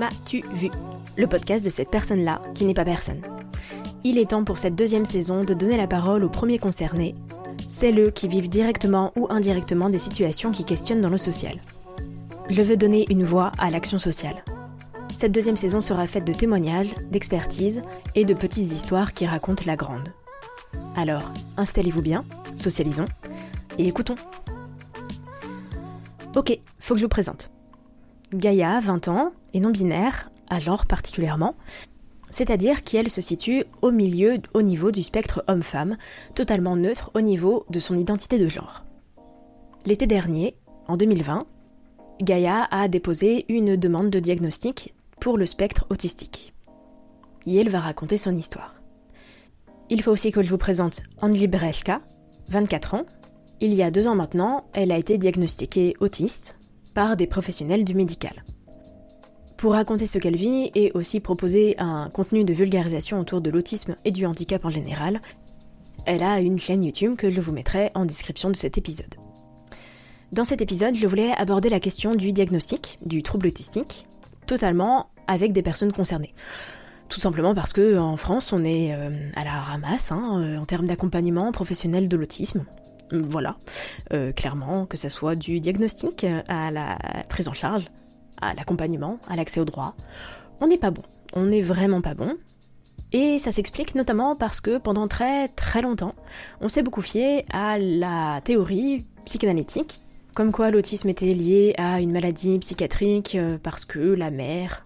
M'as-tu vu? Le podcast de cette personne-là qui n'est pas personne. Il est temps pour cette deuxième saison de donner la parole aux premiers concernés, celles qui vivent directement ou indirectement des situations qui questionnent dans le social. Je veux donner une voix à l'action sociale. Cette deuxième saison sera faite de témoignages, d'expertises et de petites histoires qui racontent la grande. Alors, installez-vous bien, socialisons et écoutons. Ok, faut que je vous présente. Gaïa, 20 ans, et non-binaire, à genre particulièrement, c'est-à-dire qu'elle se situe au milieu, au niveau du spectre homme-femme, totalement neutre au niveau de son identité de genre. L'été dernier, en 2020, Gaïa a déposé une demande de diagnostic pour le spectre autistique. Elle va raconter son histoire. Il faut aussi que je vous présente Anjli Brelka, 24 ans. Il y a deux ans maintenant, elle a été diagnostiquée autiste par des professionnels du médical. Pour raconter ce qu'elle vit et aussi proposer un contenu de vulgarisation autour de l'autisme et du handicap en général, elle a une chaîne YouTube que je vous mettrai en description de cet épisode. Dans cet épisode, je voulais aborder la question du diagnostic, du trouble autistique, totalement avec des personnes concernées. Tout simplement parce que en France, on est euh, à la ramasse hein, euh, en termes d'accompagnement professionnel de l'autisme. Voilà, euh, clairement, que ce soit du diagnostic à la prise en charge, à l'accompagnement, à l'accès au droit, on n'est pas bon. On n'est vraiment pas bon. Et ça s'explique notamment parce que pendant très très longtemps, on s'est beaucoup fié à la théorie psychanalytique, comme quoi l'autisme était lié à une maladie psychiatrique parce que la mère,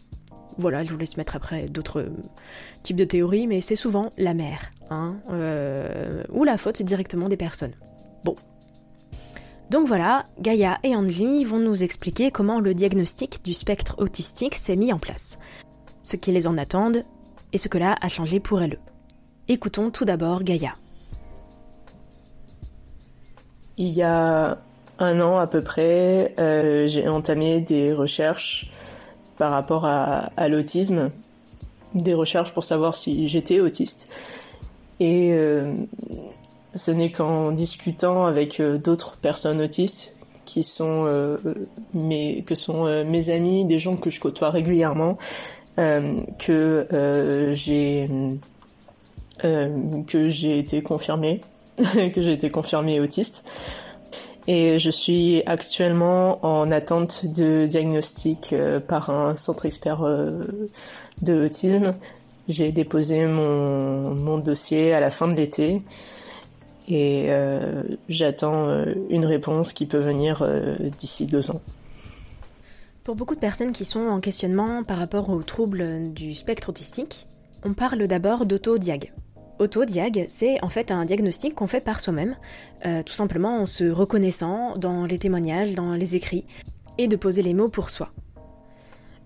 voilà, je vous laisse mettre après d'autres types de théories, mais c'est souvent la mère, hein, euh, ou la faute directement des personnes. Bon. Donc voilà, Gaïa et Angie vont nous expliquer comment le diagnostic du spectre autistique s'est mis en place, ce qui les en attendent et ce que là a changé pour elles. Écoutons tout d'abord Gaïa. Il y a un an à peu près, euh, j'ai entamé des recherches par rapport à, à l'autisme, des recherches pour savoir si j'étais autiste. Et euh, ce n'est qu'en discutant avec euh, d'autres personnes autistes qui sont euh, mes que sont euh, mes amis, des gens que je côtoie régulièrement, que j'ai que j'ai été confirmée, que j'ai été confirmée autiste. Et je suis actuellement en attente de diagnostic par un centre expert de l'autisme. J'ai déposé mon, mon dossier à la fin de l'été et euh, j'attends euh, une réponse qui peut venir euh, d'ici deux ans. Pour beaucoup de personnes qui sont en questionnement par rapport aux troubles du spectre autistique, on parle d'abord d'autodiag. Autodiag, c'est en fait un diagnostic qu'on fait par soi-même, tout simplement en se reconnaissant dans les témoignages, dans les écrits, et de poser les mots pour soi.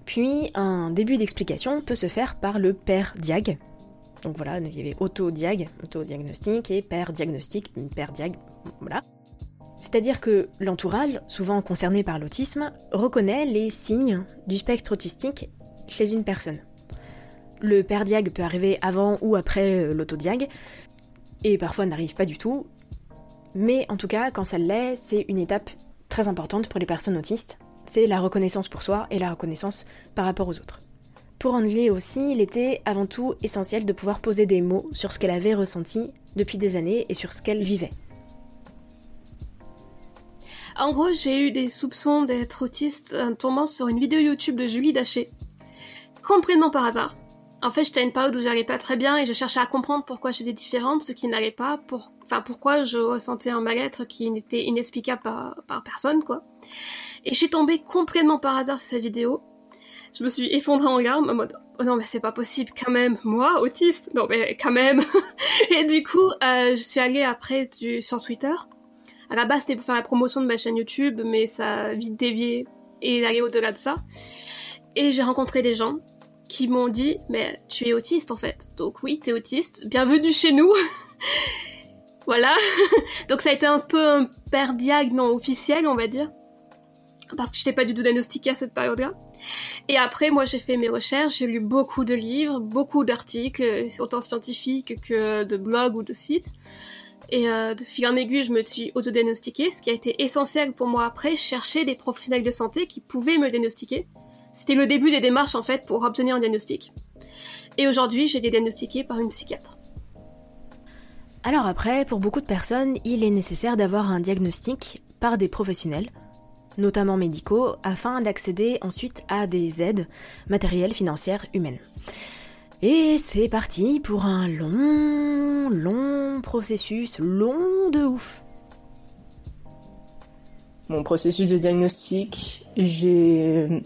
Puis un début d'explication peut se faire par le père diag, donc voilà, il y avait auto-diag, auto-diagnostic et père-diagnostic, père-diag, voilà. C'est-à-dire que l'entourage, souvent concerné par l'autisme, reconnaît les signes du spectre autistique chez une personne. Le père-diag peut arriver avant ou après l'autodiag, et parfois n'arrive pas du tout, mais en tout cas, quand ça l'est, c'est une étape très importante pour les personnes autistes, c'est la reconnaissance pour soi et la reconnaissance par rapport aux autres. Pour Angeli aussi, il était avant tout essentiel de pouvoir poser des mots sur ce qu'elle avait ressenti depuis des années et sur ce qu'elle vivait. En gros, j'ai eu des soupçons d'être autiste en tombant sur une vidéo YouTube de Julie Daché. Complètement par hasard. En fait, j'étais à une période où j'allais pas très bien et je cherchais à comprendre pourquoi j'étais différente, ce qui n'allait pas, enfin pourquoi je ressentais un mal-être qui n'était inexplicable par... par personne, quoi. Et je suis tombée complètement par hasard sur cette vidéo. Je me suis effondrée en larmes en mode oh non mais c'est pas possible quand même moi autiste. Non mais quand même. Et du coup euh, je suis allée après sur Twitter. À la base c'était pour faire la promotion de ma chaîne YouTube mais ça a vite dévié et d'aller au-delà de ça. Et j'ai rencontré des gens qui m'ont dit mais tu es autiste en fait. Donc oui t'es autiste. Bienvenue chez nous. Voilà. Donc ça a été un peu un père diag non officiel on va dire. Parce que je n'étais pas du tout diagnostiquée à cette période-là. Et après, moi, j'ai fait mes recherches, j'ai lu beaucoup de livres, beaucoup d'articles, autant scientifiques que de blogs ou de sites. Et euh, de fil en aiguille, je me suis autodiagnostiquée, ce qui a été essentiel pour moi après, chercher des professionnels de santé qui pouvaient me diagnostiquer. C'était le début des démarches, en fait, pour obtenir un diagnostic. Et aujourd'hui, j'ai été diagnostiquée par une psychiatre. Alors après, pour beaucoup de personnes, il est nécessaire d'avoir un diagnostic par des professionnels, notamment médicaux, afin d'accéder ensuite à des aides matérielles, financières, humaines. Et c'est parti pour un long, long processus, long de ouf. Mon processus de diagnostic, j'ai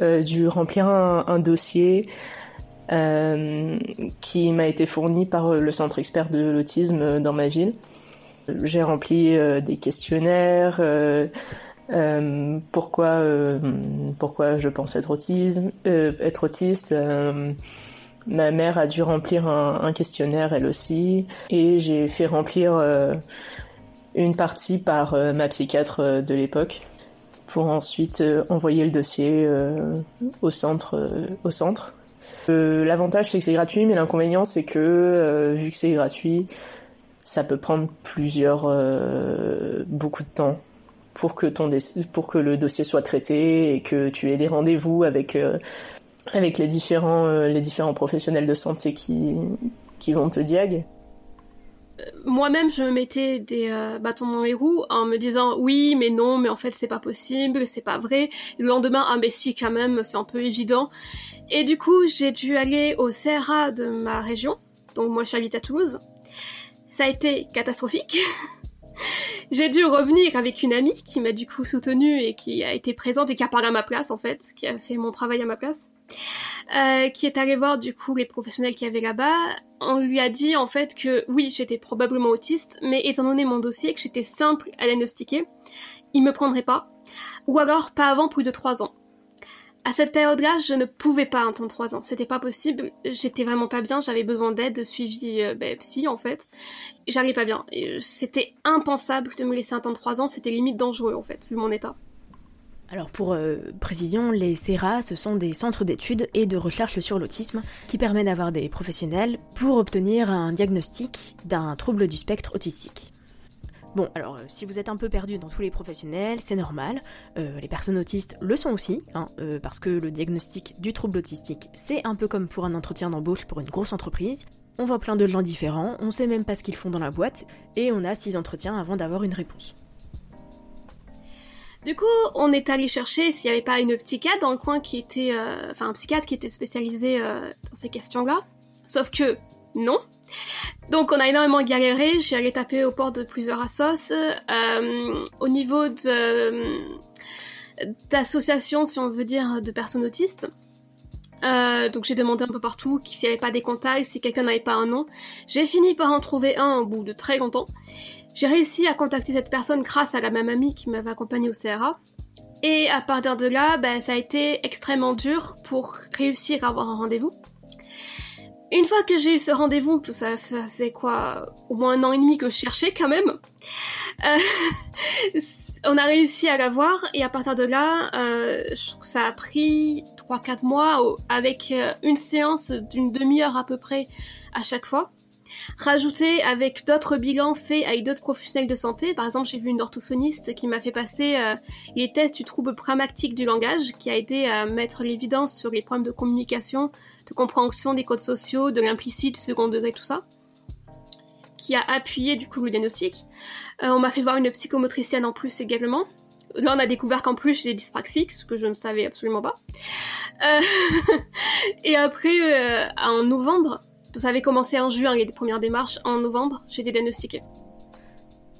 euh, dû remplir un, dossier euh, qui m'a été fourni par le centre expert de l'autisme dans ma ville. J'ai rempli euh, des questionnaires, euh, pourquoi euh, pourquoi je pense être autisme euh, être autiste ma mère a dû remplir un, questionnaire elle aussi et j'ai fait remplir une partie par ma psychiatre de l'époque pour ensuite envoyer le dossier au centre au centre. L'avantage c'est que c'est gratuit mais l'inconvénient c'est que vu que c'est gratuit ça peut prendre plusieurs beaucoup de temps pour que ton pour que le dossier soit traité et que tu aies des rendez-vous avec euh, avec les différents euh, les différents professionnels de santé qui qui vont te diag. Euh, moi-même, je me mettais des bâtons dans les roues en me disant oui, mais non, mais en fait c'est pas possible, c'est pas vrai. le lendemain, ah mais si quand même, c'est un peu évident. Et du coup, j'ai dû aller au CRA de ma région. Donc moi, j'habite à Toulouse. Ça a été catastrophique. j'ai dû revenir avec une amie qui m'a du coup soutenue et qui a été présente et qui a parlé à ma place en fait, qui a fait mon travail à ma place. Euh, qui est allée voir du coup les professionnels qui avaient là-bas. On lui a dit en fait que oui, j'étais probablement autiste, mais étant donné mon dossier, que j'étais simple à diagnostiquer, il me prendrait pas, ou alors pas avant plus de trois ans à cette période-là, je ne pouvais pas attendre trois ans. C'était pas possible. J'étais vraiment pas bien. J'avais besoin d'aide, de suivi euh, ben, psy en fait. J'arrivais pas bien. C'était impensable de me laisser attendre trois ans. C'était limite dangereux en fait, vu mon état. Alors pour euh, précision, les CERA, ce sont des centres d'études et de recherche sur l'autisme qui permettent d'avoir des professionnels pour obtenir un diagnostic d'un trouble du spectre autistique. Bon, alors euh, si vous êtes un peu perdu dans tous les professionnels, c'est normal. Euh, les personnes autistes le sont aussi, hein, euh, parce que le diagnostic du trouble autistique, c'est un peu comme pour un entretien d'embauche pour une grosse entreprise. On voit plein de gens différents, on sait même pas ce qu'ils font dans la boîte, et on a six entretiens avant d'avoir une réponse. Du coup, on est allé chercher s'il n'y avait pas une psychiatre dans le coin qui était, enfin un psychiatre qui était spécialisé dans ces questions-là. Sauf que non, donc on a énormément galéré, j'ai allé taper au port de plusieurs assos. Euh, au niveau d'associations, si on veut dire, de personnes autistes. Euh, donc j'ai demandé un peu partout s'il n'y avait pas des contacts, si quelqu'un n'avait pas un nom. J'ai fini par en trouver un au bout de très longtemps. J'ai réussi à contacter cette personne grâce à la même amie qui m'avait accompagnée au CRA. Et à partir de là, ben, ça a été extrêmement dur pour réussir à avoir un rendez-vous. Une fois que j'ai eu ce rendez-vous, tout ça faisait quoi? Au moins un an et demi que je cherchais quand même. Euh, on a réussi à l'avoir et à partir de là, euh, ça a pris 3-4 mois avec euh, une séance d'une demi-heure à peu près à chaque fois. Rajouté avec d'autres bilans faits avec d'autres professionnels de santé. Par exemple, j'ai vu une orthophoniste qui m'a fait passer les tests du trouble pragmatique du langage, qui a aidé à mettre l'évidence sur les problèmes de communication de compréhension des codes sociaux, de l'implicite, second degré, tout ça, qui a appuyé du coup le diagnostic. Euh, on m'a fait voir une psychomotricienne en plus également. Là, on a découvert qu'en plus j'ai dyspraxique, ce que je ne savais absolument pas. Euh, et après, en novembre, ça avait commencé en juin, les premières démarches. En novembre, j'ai été diagnostiquée.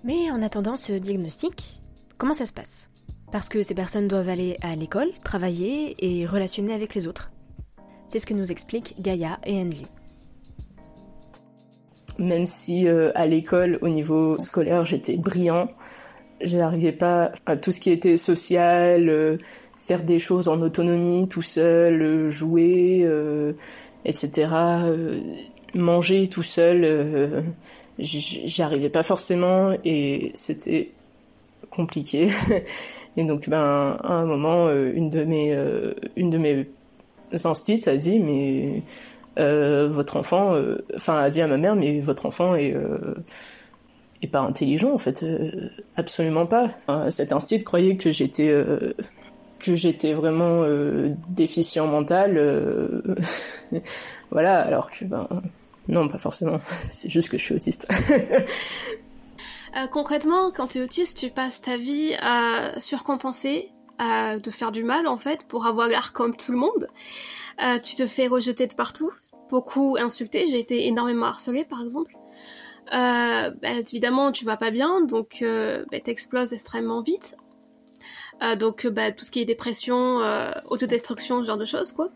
Mais en attendant ce diagnostic, comment ça se passe? Parce que ces personnes doivent aller à l'école, travailler et relationner avec les autres. C'est ce que nous expliquent Gaïa et Enli. Même si euh, à l'école, au niveau scolaire, j'étais brillant, je n'arrivais pas à tout ce qui était social, euh, faire des choses en autonomie, tout seul, euh, jouer, etc. manger tout seul, j'y arrivais pas forcément et c'était compliqué. et donc, ben, à un moment, une de mes, une de mes a dit, mais euh, votre enfant, euh, enfin a dit à ma mère, mais votre enfant est euh, est pas intelligent en fait, absolument pas. Cet instit croyait que j'étais que j'étais vraiment déficient mental, voilà, alors que ben non, pas forcément. C'est juste que je suis autiste. concrètement, quand tu es autiste, tu passes ta vie à surcompenser, à te faire du mal en fait, pour avoir l'air comme tout le monde. tu te fais rejeter de partout, beaucoup insulté, j'ai été énormément harcelée par exemple. Euh, bah, évidemment, tu vas pas bien, donc euh, bah, t'exploses extrêmement vite. Euh, donc bah, tout ce qui est dépression, euh, autodestruction, ce genre de choses, quoi.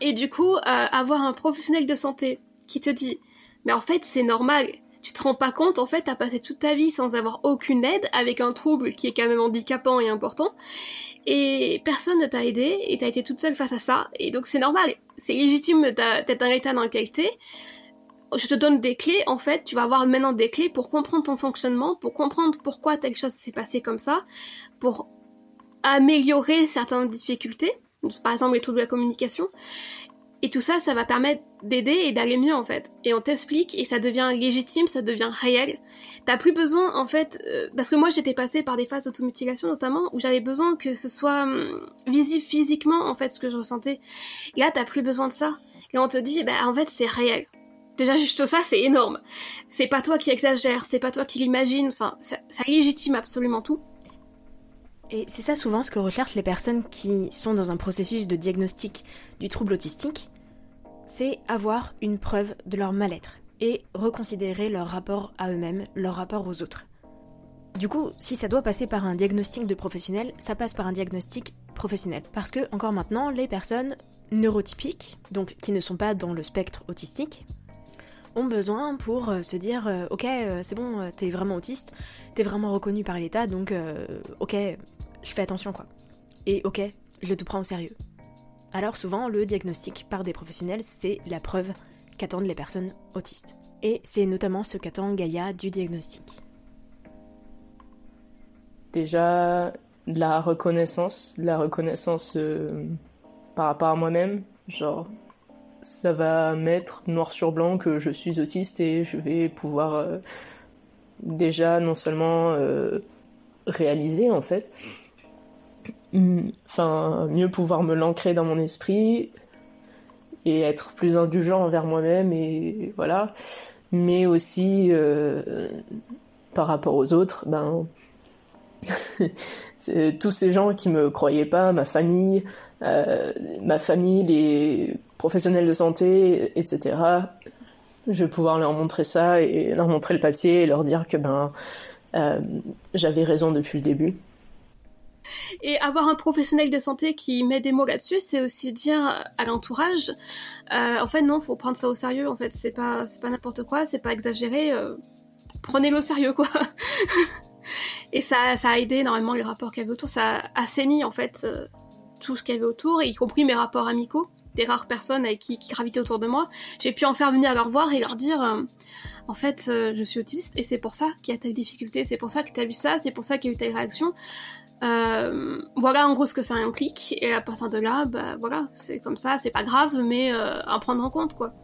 Et du coup, euh, avoir un professionnel de santé qui te dit, mais en fait c'est normal, tu te rends pas compte, en fait, t'as passé toute ta vie sans avoir aucune aide, avec un trouble qui est quand même handicapant et important, et personne ne t'a aidé, et t'as été toute seule face à ça, et donc c'est normal, c'est légitime d'être un état d'inqualité. Je te donne des clés, en fait, tu vas avoir maintenant des clés pour comprendre ton fonctionnement, pour comprendre pourquoi telle chose s'est passée comme ça, pour améliorer certaines difficultés, par exemple les troubles de la communication, et tout ça, ça va permettre d'aider et d'aller mieux en fait. Et on t'explique et ça devient légitime, ça devient réel. T'as plus besoin en fait, euh, parce que moi j'étais passée par des phases d'automutilation notamment où j'avais besoin que ce soit hum, visible physiquement en fait ce que je ressentais. Là t'as plus besoin de ça. Et on te dit, bah en fait c'est réel. Déjà juste ça c'est énorme. C'est pas toi qui exagère, c'est pas toi qui l'imagine. Enfin ça, ça légitime absolument tout. Et c'est ça souvent ce que recherchent les personnes qui sont dans un processus de diagnostic du trouble autistique, c'est avoir une preuve de leur mal-être et reconsidérer leur rapport à eux-mêmes, leur rapport aux autres. Du coup, si ça doit passer par un diagnostic de professionnel, ça passe par un diagnostic professionnel. Parce que, encore maintenant, les personnes neurotypiques, donc qui ne sont pas dans le spectre autistique, ont besoin pour euh, se dire euh, ok euh, c'est bon t'es vraiment autiste t'es vraiment reconnu par l'État donc ok je fais attention quoi. Et ok, je te prends au sérieux. Alors souvent, le diagnostic par des professionnels, c'est la preuve qu'attendent les personnes autistes. Et c'est notamment ce qu'attend Gaïa du diagnostic. Déjà, la reconnaissance, la reconnaissance euh, par rapport à moi-même, genre ça va mettre noir sur blanc que je suis autiste et je vais pouvoir euh, déjà non seulement euh, réaliser en fait, enfin mieux pouvoir me l'ancrer dans mon esprit et être plus indulgent envers moi-même et voilà. Mais aussi euh, par rapport aux autres ben tous ces gens qui me croyaient pas ma famille euh, ma famille les professionnels de santé etc je vais pouvoir leur montrer ça et leur montrer le papier et leur dire que ben euh, j'avais raison depuis le début et avoir un professionnel de santé qui met des mots là-dessus, c'est aussi dire à l'entourage, euh, en fait non, faut prendre ça au sérieux. En fait, c'est pas c'est pas n'importe quoi, c'est pas exagéré. Euh, prenez-le au sérieux quoi. et ça ça a aidé énormément les rapports qu'il y avait autour. Ça a assaini en fait euh, tout ce qu'il y avait autour, y compris mes rapports amicaux des rares personnes qui, gravitaient autour de moi. J'ai pu en faire venir leur voir et leur dire en fait, je suis autiste et c'est pour ça qu'il y a telle difficulté, c'est pour ça que tu as vu ça, c'est pour ça qu'il y a eu telle réaction. Euh, voilà en gros ce que ça implique et à partir de là, bah voilà, c'est comme ça, c'est pas grave, mais euh, à prendre en compte quoi.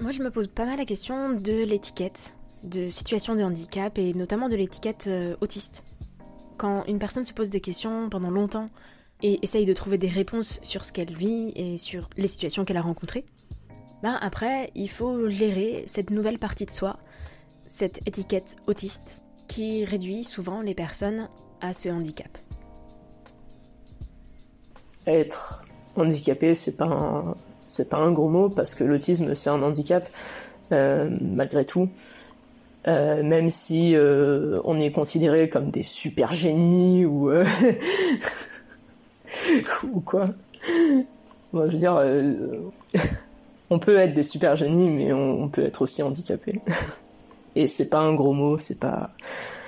Moi je me pose pas mal la question de l'étiquette, de situation de handicap et notamment de l'étiquette euh, autiste. Quand une personne se pose des questions pendant longtemps et essaye de trouver des réponses sur ce qu'elle vit et sur les situations qu'elle a rencontrées, ben après il faut gérer cette nouvelle partie de soi, cette étiquette autiste qui réduit souvent les personnes à ce handicap Être handicapé, c'est pas c'est pas un gros mot parce que l'autisme c'est un handicap malgré tout. même si on est considéré comme des super génies ou ou quoi. Bon, je veux dire, on peut être des super génies, mais on, peut être aussi handicapé. Et c'est pas un gros mot, c'est pas,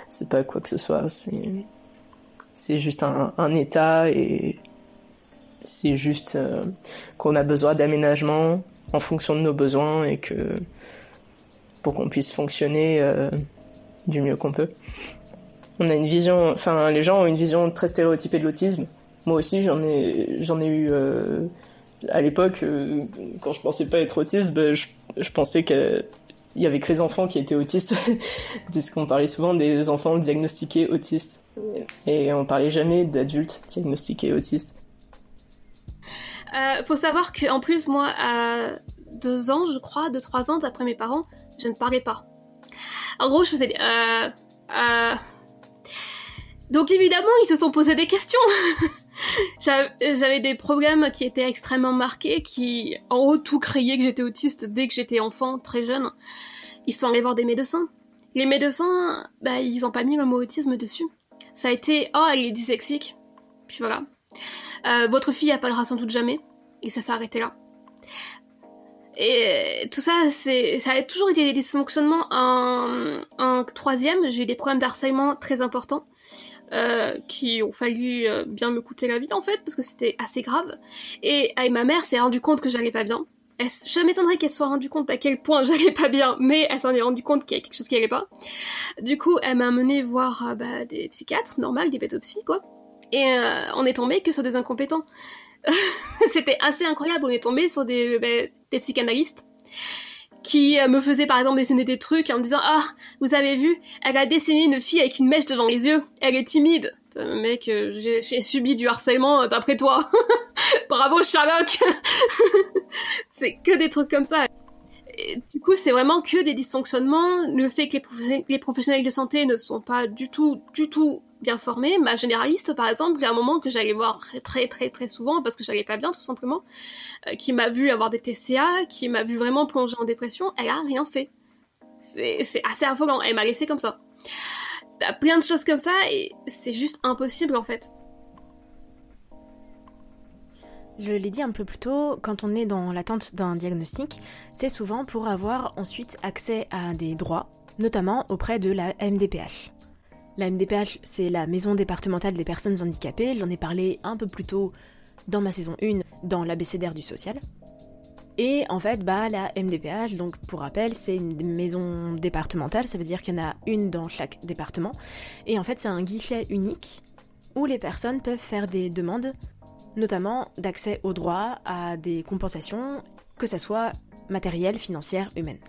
c'est pas quoi que ce soit. C'est, c'est juste un, état et c'est juste euh, qu'on a besoin d'aménagement en fonction de nos besoins et que pour qu'on puisse fonctionner euh, du mieux qu'on peut. On a une vision, enfin les gens ont une vision très stéréotypée de l'autisme. Moi aussi j'en ai, j'en ai eu. Euh, à l'époque, quand je pensais pas être autiste, ben, je, pensais qu'il y avait que les enfants qui étaient autistes, puisqu'on parlait souvent des enfants diagnostiqués autistes. Et on parlait jamais d'adultes diagnostiqués autistes. Euh, faut savoir qu'en plus, moi, à deux ans, je crois, deux, trois ans, d'après mes parents, je ne parlais pas. En gros, je faisais... Euh, euh... Donc évidemment, ils se sont posés des questions J'avais des problèmes qui étaient extrêmement marqués, qui en haut tout criaient que j'étais autiste dès que j'étais enfant, très jeune. Ils sont allés voir des médecins. Les médecins, bah, ils ont pas mis le mot autisme dessus. Ça a été, oh, elle est dyslexique. Puis voilà. Euh, votre fille appellera sans doute jamais. Et ça s'est arrêté là. Et tout ça, ça a toujours été des dysfonctionnements. En, en troisième, j'ai eu des problèmes d'harcèlement très importants. Euh, qui ont fallu euh, bien me coûter la vie en fait, parce que c'était assez grave. Et ma mère s'est rendue compte que j'allais pas bien. Elle, je m'étonnerais qu'elle soit rendue compte à quel point j'allais pas bien, mais elle s'en est rendue compte qu'il y a quelque chose qui allait pas. Du coup, elle m'a amené voir euh, bah, des psychiatres, normal, des pétopsies, quoi. Et on est tombé que sur des incompétents. c'était assez incroyable, on est tombé sur des, bah, des psychanalystes qui euh, me faisait par exemple dessiner des trucs en me disant ah vous avez vu elle a dessiné une fille avec une mèche devant les yeux. Elle est timide. Mec euh, j'ai subi du harcèlement euh, d'après toi. Bravo Sherlock. C'est que des trucs comme ça. Et, du coup c'est vraiment que des dysfonctionnements. Le fait que les, les professionnels de santé ne sont pas du tout du tout bien formée. Ma généraliste, par exemple, il y a un moment que j'allais voir très très très souvent parce que j'allais pas bien tout simplement, euh, qui m'a vu avoir des TCA, qui m'a vu vraiment plonger en dépression, elle a rien fait. C'est assez affolant, elle m'a laissé comme ça. T'as plein de choses comme ça et c'est juste impossible en fait. Je l'ai dit un peu plus tôt, quand on est dans l'attente d'un diagnostic, c'est souvent pour avoir ensuite accès à des droits, notamment auprès de la MDPH. La MDPH, c'est la Maison départementale des personnes handicapées. J'en ai parlé un peu plus tôt dans ma saison 1 dans l'abécédaire du social. Et en fait, bah, la MDPH, donc pour rappel, c'est une maison départementale, ça veut dire qu'il y en a une dans chaque département. Et en fait, c'est un guichet unique où les personnes peuvent faire des demandes, notamment d'accès aux droits à des compensations, que ce soit matérielles, financières, humaines.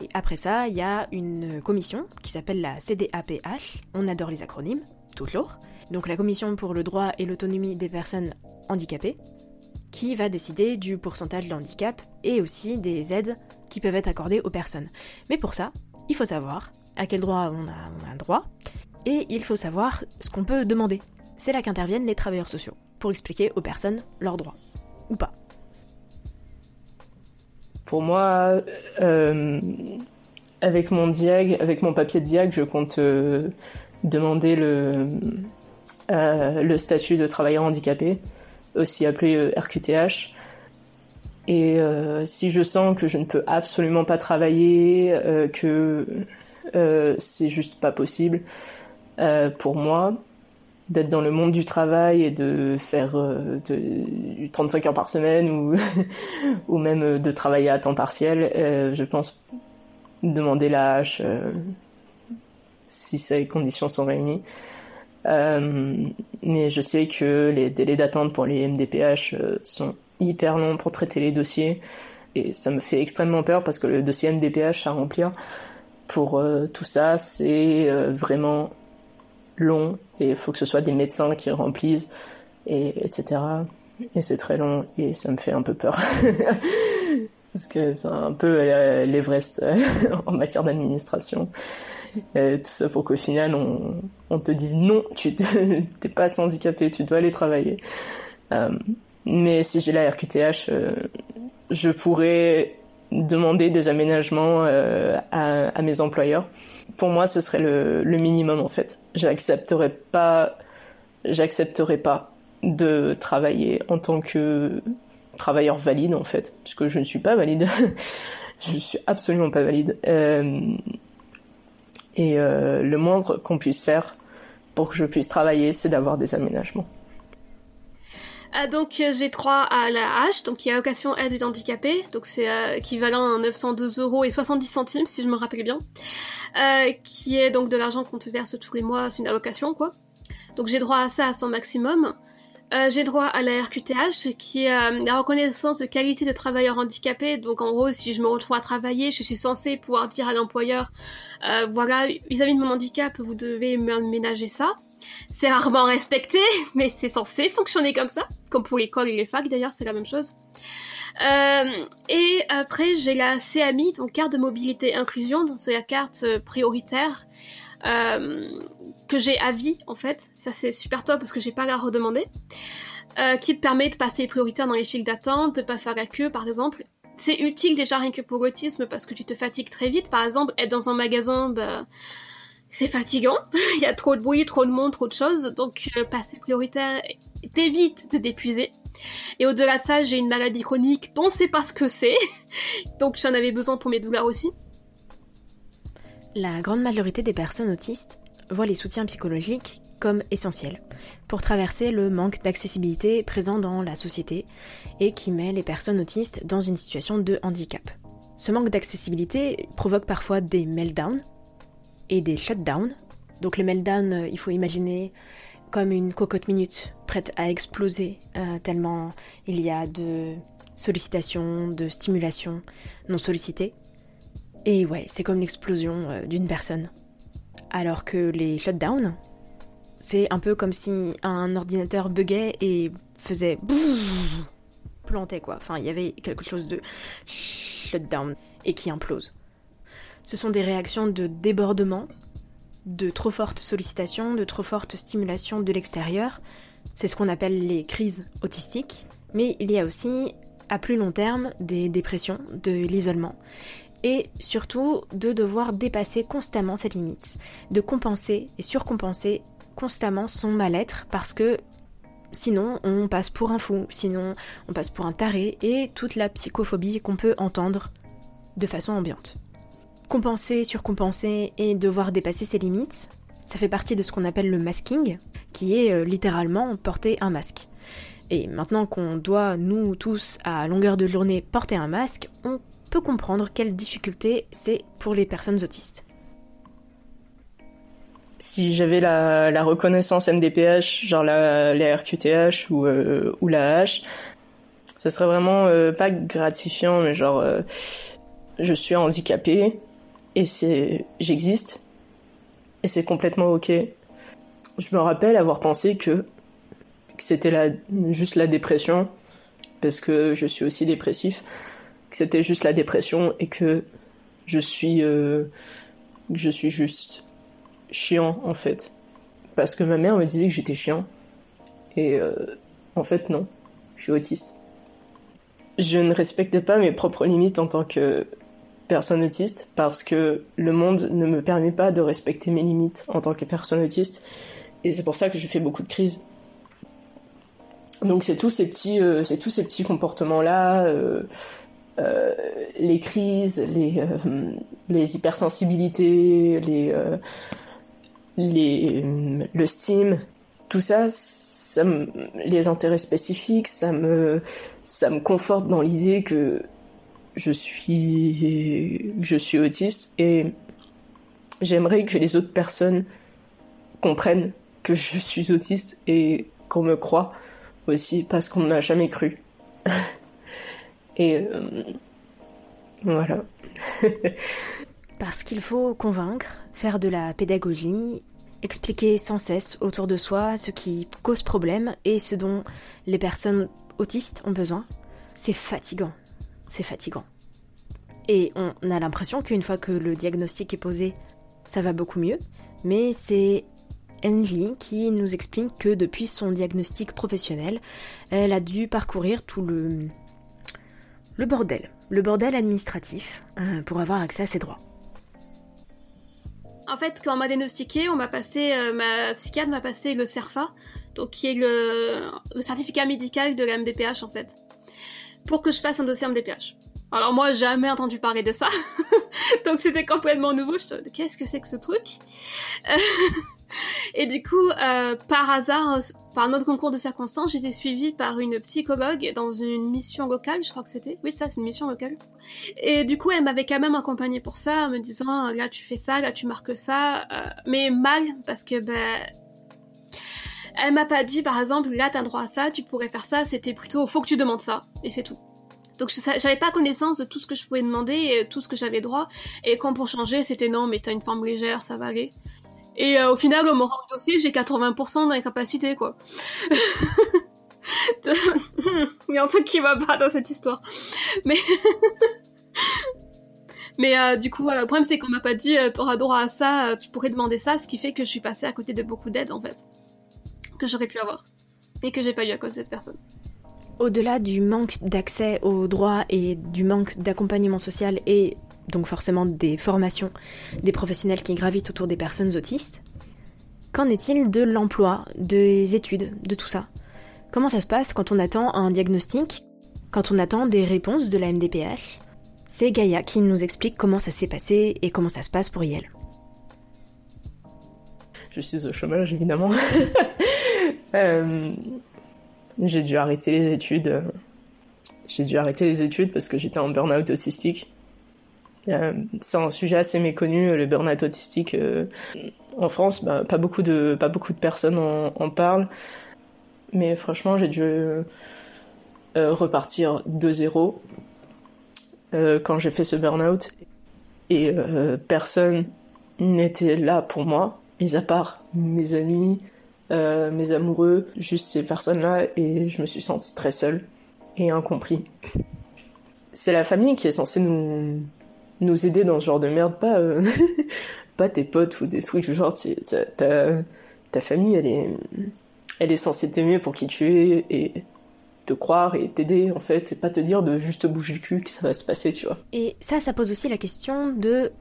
Et après ça, il y a une commission qui s'appelle la CDAPH, on adore les acronymes, toujours. Donc la commission pour le droit et l'autonomie des personnes handicapées, qui va décider du pourcentage de handicap et aussi des aides qui peuvent être accordées aux personnes. Mais pour ça, il faut savoir à quel droit on a, un droit et il faut savoir ce qu'on peut demander. C'est là qu'interviennent les travailleurs sociaux pour expliquer aux personnes leurs droits. Ou pas. Pour moi, euh, avec mon diag, avec mon papier de diag, je compte euh, demander le, euh, le statut de travailleur handicapé, aussi appelé RQTH. Et si je sens que je ne peux absolument pas travailler, que c'est juste pas possible pour moi, d'être dans le monde du travail et de faire euh, de, 35 heures par semaine ou, ou même euh, de travailler à temps partiel, euh, je pense demander la hache si ces conditions sont réunies. mais je sais que les délais d'attente pour les MDPH sont hyper longs pour traiter les dossiers et ça me fait extrêmement peur parce que le dossier MDPH à remplir pour tout ça, c'est vraiment long et il faut que ce soit des médecins qui remplissent et etc. Et c'est très long et ça me fait un peu peur. Parce que c'est un peu l'Everest en matière d'administration. Tout ça pour qu'au final on, on, te dise non, tu t'es pas handicapé, tu dois aller travailler. Euh, Mais si j'ai la RQTH, je pourrais demander des aménagements à, mes employeurs. Pour moi, ce serait le, le minimum en fait. J'accepterais pas, j'accepterais pas de travailler en tant que travailleur valide en fait, puisque je ne suis pas valide. je suis absolument pas valide. Euh, et euh, le moindre qu'on puisse faire pour que je puisse travailler, c'est d'avoir des aménagements. Ah, donc euh, j'ai droit à la H, donc qui est allocation aide handicapé, donc c'est équivalent à 902 euros et 70 centimes si je me rappelle bien, qui est donc de l'argent qu'on te verse tous les mois, c'est une allocation quoi. Donc j'ai droit à ça à son maximum. Euh, j'ai droit à la RQTH, qui est euh, la reconnaissance de qualité de travailleur handicapé. Donc en gros, si je me retrouve à travailler, je suis censée pouvoir dire à l'employeur, euh, voilà, vis-à-vis de mon handicap, vous devez ménager ça. C'est rarement respecté, mais c'est censé fonctionner comme ça, comme pour l'école et les facs d'ailleurs, c'est la même chose. et après, j'ai la CAMI, donc carte de mobilité inclusion, donc c'est la carte prioritaire euh, que j'ai à vie en fait. Ça c'est super top parce que j'ai pas la redemander. Euh, qui te permet de passer prioritaire dans les files d'attente, de pas faire la queue par exemple. C'est utile déjà rien que pour l'autisme parce que tu te fatigues très vite. Par exemple, être dans un magasin, bah, c'est fatigant. Il y a trop de bruit, trop de monde, trop de choses. Donc euh, passer prioritaire t'évite de t'épuiser. Et au-delà de ça, j'ai une maladie chronique dont on sait pas ce que c'est. Donc j'en avais besoin pour mes douleurs aussi. La grande majorité des personnes autistes voient les soutiens psychologiques comme essentiels pour traverser le manque d'accessibilité présent dans la société et qui met les personnes autistes dans une situation de handicap. Ce manque d'accessibilité provoque parfois des meltdowns et des shutdowns. Donc le meltdown, euh, il faut imaginer comme une cocotte minute prête à exploser euh, tellement il y a de sollicitations, de stimulations non sollicitées et ouais, c'est comme l'explosion euh, d'une personne. Alors que les shutdowns, c'est un peu comme si un ordinateur buguait et faisait plantait quoi. Enfin, il y avait quelque chose de shutdown et qui implose. Ce sont des réactions de débordement, de trop forte sollicitation, de trop forte stimulation de l'extérieur. C'est ce qu'on appelle les crises autistiques. Mais il y a aussi, à plus long terme, des dépressions, de l'isolement et surtout de devoir dépasser constamment ses limites, de compenser et surcompenser constamment son mal-être parce que sinon on passe pour un fou, sinon on passe pour un taré et toute la psychophobie qu'on peut entendre de façon ambiante. Compenser, surcompenser et devoir dépasser ses limites, ça fait partie de ce qu'on appelle le masking, qui est euh, littéralement porter un masque. Et maintenant qu'on doit, nous tous, à longueur de journée, porter un masque, on peut comprendre quelle difficulté c'est pour les personnes autistes. Si j'avais la, reconnaissance MDPH, genre la, RQTH ou, euh, ou la H, ça serait vraiment euh, pas gratifiant, mais genre je suis handicapé et c'est j'existe. Et c'est complètement ok. Je me rappelle avoir pensé que, c'était juste la dépression parce que je suis aussi dépressif que c'était juste la dépression et que je suis euh, je suis juste chiant en fait. Parce que ma mère me disait que j'étais chiant. Et euh, en fait non. Je suis autiste. Je ne respectais pas mes propres limites en tant que personne autiste parce que le monde ne me permet pas de respecter mes limites en tant que personne autiste. Et c'est pour ça que je fais beaucoup de crises. Donc c'est tous ces petits euh, c'est tous ces petits comportements là euh, les crises, les, euh, hypersensibilités, les, euh, les, le steam, tout ça, ça les intérêts spécifiques, ça me, ça me conforte dans l'idée que je suis, je suis autiste et j'aimerais que les autres personnes comprennent que je suis autiste et qu'on me croit aussi parce qu'on ne m'a jamais cru. Et euh, voilà. Parce qu'il faut convaincre, faire de la pédagogie, expliquer sans cesse autour de soi ce qui cause problème et ce dont les personnes autistes ont besoin. C'est fatigant. C'est fatigant. Et on a l'impression qu'une fois que le diagnostic est posé, ça va beaucoup mieux, mais c'est Angie qui nous explique que depuis son diagnostic professionnel, elle a dû parcourir tout le, bordel, le bordel administratif euh, pour avoir accès à ses droits. En fait, quand on m'a diagnostiqué, on m'a passé, euh, ma psychiatre m'a passé le CERFA, donc qui est le certificat médical de la MDPH en fait, pour que je fasse un dossier MDPH. Alors moi, jamais entendu parler de ça, donc c'était complètement nouveau. Je qu'est-ce que c'est que ce truc? Et du coup, euh, par hasard, par un autre concours de circonstances, j'ai été suivie par une psychologue dans une mission locale, je crois que c'était. Oui, ça, c'est une mission locale. Et du coup, elle m'avait quand même accompagnée pour ça, en me disant, là, tu fais ça, là, tu marques ça, euh, mais mal, parce que, ben, elle m'a pas dit, par exemple, là, t'as droit à ça, tu pourrais faire ça, c'était plutôt, faut que tu demandes ça, et c'est tout. Donc j'avais pas connaissance de tout ce que je pouvais demander tout ce que j'avais droit. Et quand pour changer, c'était non, mais t'as une forme légère, ça va aller. Et euh, au final, au moment du dossier, j'ai 80% d'incapacité, quoi. Il y a un truc qui va pas dans cette histoire. Mais... Mais euh, du coup, voilà, le problème c'est qu'on m'a pas dit euh, t'auras droit à ça, tu pourrais demander ça, ce qui fait que je suis passée à côté de beaucoup d'aides en fait, que j'aurais pu avoir et que j'ai pas eu à cause de cette personne. Au-delà du manque d'accès aux droits et du manque d'accompagnement social et donc forcément des formations des professionnels qui gravitent autour des personnes autistes, qu'en est-il de l'emploi, des études, de tout ça? Comment ça se passe quand on attend un diagnostic, quand on attend des réponses de la MDPH C'est Gaïa qui nous explique comment ça s'est passé et comment ça se passe pour Yel. Je suis au chômage évidemment. euh, j'ai dû arrêter les études. J'ai dû arrêter les études parce que j'étais en burn-out autistique. Euh, c'est un sujet assez méconnu, le burn-out autistique. Euh, en France, bah, pas beaucoup de pas beaucoup de personnes en, parlent. Mais franchement, j'ai dû euh, repartir de zéro quand j'ai fait ce burn-out. Et personne n'était là pour moi, mis à part mes amis, euh, mes amoureux, juste ces personnes-là, et je me suis sentie très seule et incompris. C'est la famille qui est censée nous, nous aider dans ce genre de merde, pas, euh, pas tes potes ou des trucs genre, ta, ta famille, elle est, elle est censée t'aimer pour qui tu es et te croire et t'aider en fait, et pas te dire de juste bouger le cul que ça va se passer, tu vois. Et ça, ça pose aussi la question de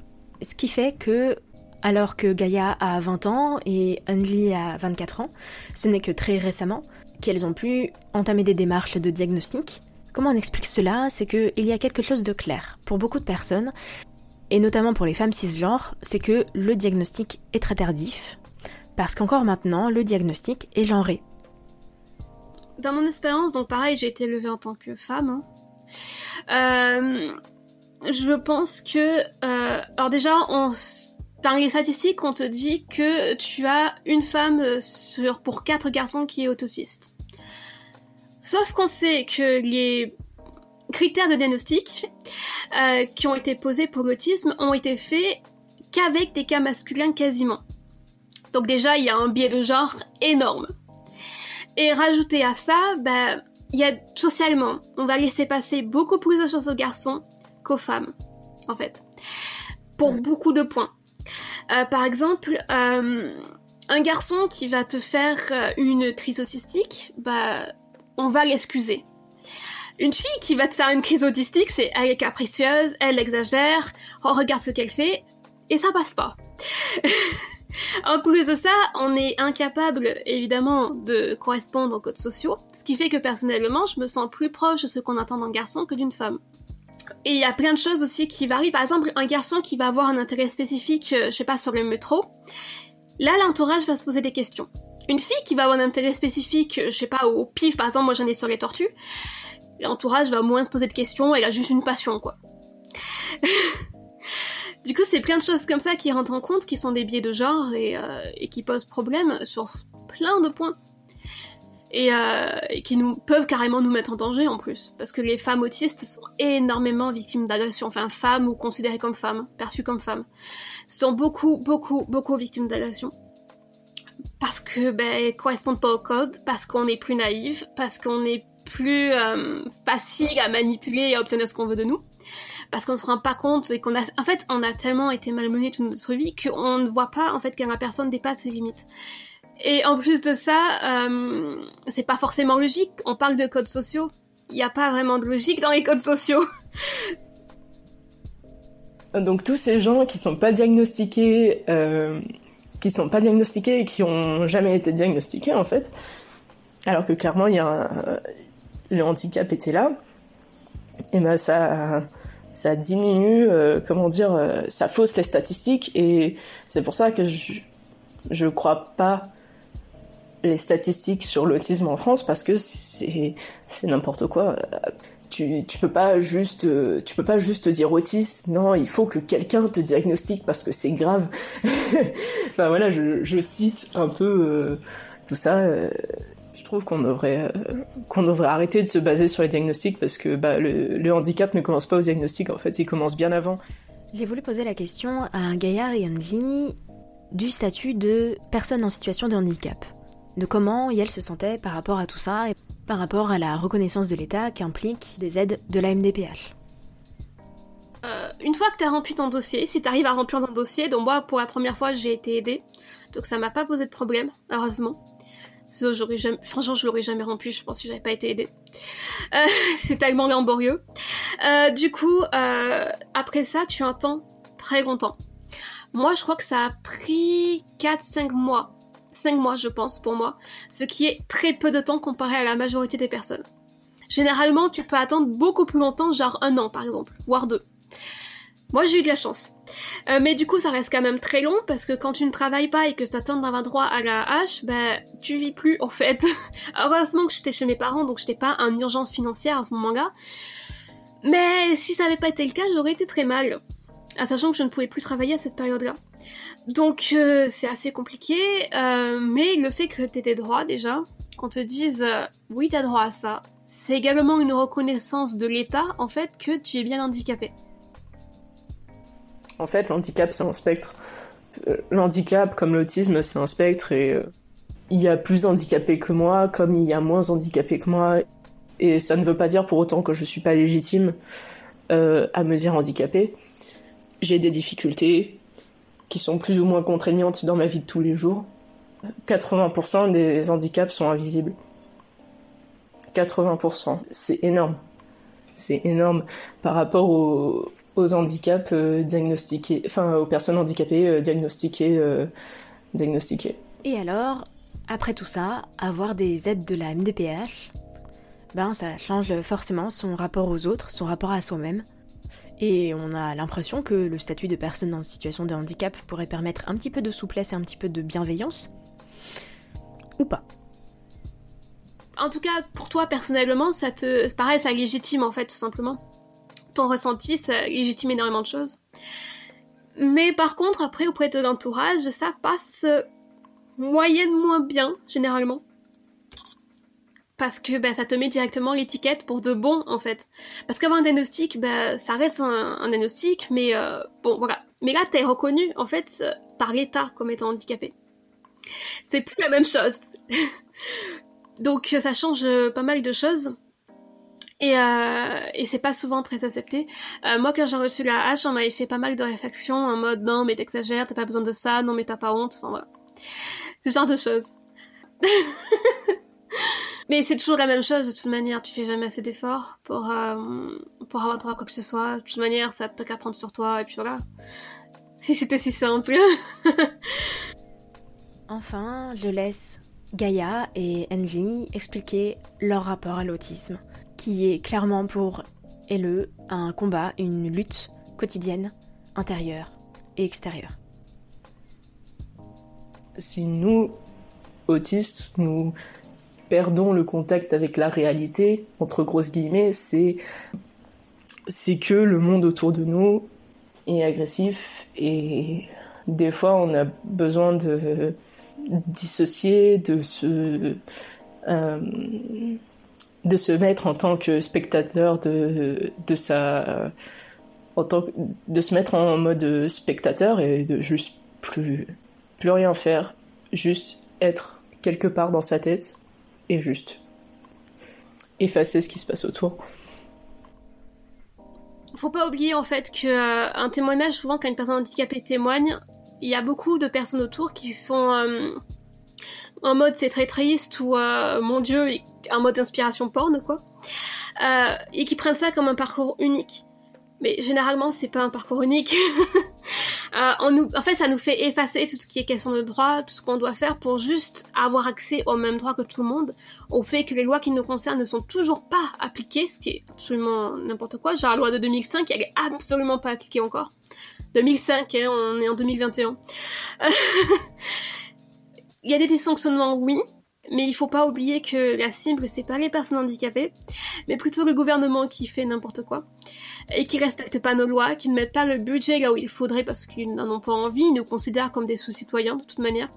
ce qui fait que alors que Gaïa a 20 ans et Anli a 24 ans, ce n'est que très récemment qu'elles ont pu entamer des démarches de diagnostic. Comment on explique cela? C'est qu'il y a quelque chose de clair pour beaucoup de personnes, et notamment pour les femmes cisgenres, c'est que le diagnostic est très tardif, parce qu'encore maintenant, le diagnostic est genré. Dans mon expérience, donc pareil, j'ai été élevée en tant que femme. Hein. Euh, je pense que, euh, alors déjà, on dans les statistiques, on te dit que tu as une femme euh, sur, pour quatre garçons qui est autiste. Sauf qu'on sait que les critères de diagnostic euh, qui ont été posés pour l'autisme ont été faits qu'avec des cas masculins quasiment. Donc déjà, il y a un biais de genre énorme. Et rajouter à ça, ben, il y a socialement, on va laisser passer beaucoup plus de choses aux garçons qu'aux femmes, en fait. Pour beaucoup de points. Euh, par exemple, euh, un garçon qui va te faire euh, une crise autistique, bah, on va l'excuser. Une fille qui va te faire une crise autistique, c'est elle est capricieuse, elle exagère, on regarde ce qu'elle fait, et ça passe pas. en plus de ça, on est incapable, évidemment, de correspondre aux codes sociaux, ce qui fait que personnellement, je me sens plus proche de ce qu'on attend d'un garçon que d'une femme. Et il y a plein de choses aussi qui varient. Par exemple, un garçon qui va avoir un intérêt spécifique, euh, je sais pas, sur le métro, là, l'entourage va se poser des questions. Une fille qui va avoir un intérêt spécifique, euh, je sais pas, au pif, par exemple, moi j'en ai sur les tortues, l'entourage va moins se poser de questions, elle a juste une passion, quoi. du coup, c'est plein de choses comme ça qui rentrent en compte, qui sont des biais de genre et, euh, et qui posent problème sur plein de points euh, et, qui nous peuvent carrément nous mettre en danger en plus. Parce que les femmes autistes sont énormément victimes d'agressions, enfin femmes ou considérées comme femmes, perçues comme femmes, sont beaucoup, beaucoup, beaucoup victimes d'agressions. Parce que ben, elles correspondent pas au code, parce qu'on est plus naïve, parce qu'on est plus euh, facile à manipuler et à obtenir ce qu'on veut de nous parce qu'on se rend pas compte et qu'on a, en fait, on a tellement été malmené toute notre vie qu'on ne voit pas en fait quand la personne dépasse ses limites. Et en plus de ça, euh, c'est pas forcément logique. On parle de codes sociaux. Il n'y a pas vraiment de logique dans les codes sociaux. Donc tous ces gens qui sont pas diagnostiqués, euh, qui sont pas diagnostiqués et qui ont jamais été diagnostiqués en fait, alors que clairement il y a un, le handicap était là, et ben ça ça diminue, euh, comment dire, euh, ça fausse les statistiques et c'est pour ça que je je crois pas les statistiques sur l'autisme en France parce que c'est n'importe quoi. Tu, tu peux pas juste tu peux pas juste dire autiste. Non, il faut que quelqu'un te diagnostique parce que c'est grave. enfin voilà, je, je cite un peu euh, tout ça je trouve qu'on devrait qu'on devrait arrêter de se baser sur les diagnostics parce que bah, le, handicap ne commence pas au diagnostic en fait, il commence bien avant. J'ai voulu poser la question à Gaillard et Angie du statut de personne en situation de handicap, de comment elles se sentaient par rapport à tout ça et par rapport à la reconnaissance de l'État qu'implique des aides de la MDPH. Euh, une fois que tu as rempli ton dossier, si tu arrives à remplir ton dossier, donc moi pour la première fois j'ai été aidée, donc ça m'a pas posé de problème, heureusement jamais, franchement, je l'aurais jamais rempli, je pense, si j'avais pas été aidée. Euh, c'est tellement laborieux. Euh, du coup, après ça, tu temps très longtemps. Moi, je crois que ça a pris 4-5 mois. 5 mois, je pense, pour moi. Ce qui est très peu de temps comparé à la majorité des personnes. Généralement, tu peux attendre beaucoup plus longtemps, genre un an, par exemple, voire deux. Moi, j'ai eu de la chance. Euh, mais du coup, ça reste quand même très long parce que quand tu ne travailles pas et que tu attends d'avoir droit à la hache, ben, tu vis plus en fait. Heureusement que j'étais chez mes parents, donc j'étais pas en urgence financière à ce moment-là. Mais si ça n'avait pas été le cas, j'aurais été très mal. À sachant que je ne pouvais plus travailler à cette période-là. Donc euh, c'est assez compliqué, euh, mais le fait que tu aies droits déjà, qu'on te dise oui t'as droit à ça, c'est également une reconnaissance de l'État en fait que tu es bien handicapé. En fait, l'handicap, c'est un spectre. Euh, l'handicap, comme l'autisme, c'est un spectre et euh, il y a plus handicapés que moi, comme il y a moins handicapés que moi. Et ça ne veut pas dire pour autant que je suis pas légitime euh, à me dire handicapée. J'ai des difficultés qui sont plus ou moins contraignantes dans ma vie de tous les jours. 80% des handicaps sont invisibles. 80%. C'est énorme. C'est énorme par rapport aux, handicaps euh, diagnostiqués, enfin aux personnes handicapées euh, diagnostiquées, euh, diagnostiquées. Et alors, après tout ça, avoir des aides de la MDPH, ben ça change forcément son rapport aux autres, son rapport à soi-même. Et on a l'impression que le statut de personne en situation de handicap pourrait permettre un petit peu de souplesse et un petit peu de bienveillance. Ou pas. En tout cas, pour toi personnellement, ça te paraît ça légitime en fait, tout simplement ton ressenti, ça légitime énormément de choses. Mais par contre, après, auprès de l'entourage, ça passe moyennement bien, généralement. Parce que bah, ça te met directement l'étiquette pour de bon, en fait. Parce qu'avoir un diagnostic, bah, ça reste un, diagnostic, mais euh, bon, voilà. Mais là, t'es reconnu, en fait, par l'État comme étant handicapé. C'est plus la même chose. Donc ça change pas mal de choses. Et, euh, et c'est pas souvent très accepté. Euh, moi, quand j'ai reçu la hache, on m'avait fait pas mal de réflexions en mode non, mais t'exagères, t'as pas besoin de ça, non, mais t'as pas honte, enfin voilà. Ce genre de choses. mais c'est toujours la même chose de toute manière, tu fais jamais assez d'efforts pour, euh, pour avoir droit à quoi que ce soit. De toute manière, ça t'as qu'à prendre sur toi, et puis voilà. Si c'était si simple. enfin, je laisse Gaïa et Angie expliquer leur rapport à l'autisme qui est clairement pour LE un combat, une lutte quotidienne, intérieure et extérieure. Si nous, autistes, nous perdons le contact avec la réalité, entre grosses guillemets, c'est c'est que le monde autour de nous est agressif et des fois on a besoin de dissocier, de se euh, de se mettre en tant que spectateur de, de sa en tant de se mettre en mode spectateur et de juste plus plus rien faire juste être quelque part dans sa tête et juste. Effacer ce qui se passe autour. Faut pas oublier en fait que euh, un témoignage, souvent quand une personne handicapée témoigne, il y a beaucoup de personnes autour qui sont euh, en mode c'est très triste ou euh, mon dieu, un mode d'inspiration porn quoi, et qui prennent ça comme un parcours unique. Mais généralement, c'est pas un parcours unique. Euh, en fait, ça nous fait effacer tout ce qui est question de droit, tout ce qu'on doit faire pour juste avoir accès aux mêmes droits que tout le monde, au fait que les lois qui nous concernent ne sont toujours pas appliquées, ce qui est absolument n'importe quoi. Genre la loi de 2005, elle est absolument pas appliquée encore. 2005, hein, on est en 2021. Il y a des dysfonctionnements, oui, mais il faut pas oublier que la cible, c'est pas les personnes handicapées, mais plutôt le gouvernement qui fait n'importe quoi et qui respectent pas nos lois, qui ne mettent pas le budget là où il faudrait parce qu'ils n'en ont pas envie, ils nous considèrent comme des sous-citoyens de toute manière.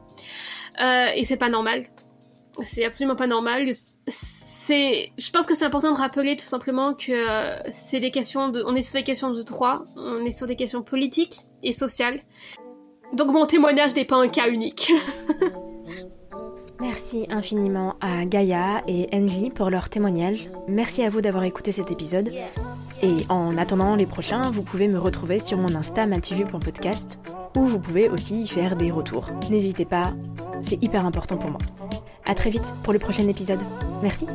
Euh, et c'est pas normal. C'est absolument pas normal. Je pense que c'est important de rappeler tout simplement que euh, c'est des questions de, on est sur des questions de droit, on est sur des questions politiques et sociales. Donc mon témoignage n'est pas un cas unique. Merci infiniment à Gaïa et Enji pour leur témoignage. Merci à vous d'avoir écouté cet épisode. Et en attendant les prochains, vous pouvez me retrouver sur mon Insta matuvu.podcast où vous pouvez aussi y faire des retours. N'hésitez pas, c'est hyper important pour moi. À très vite pour le prochain épisode. Merci.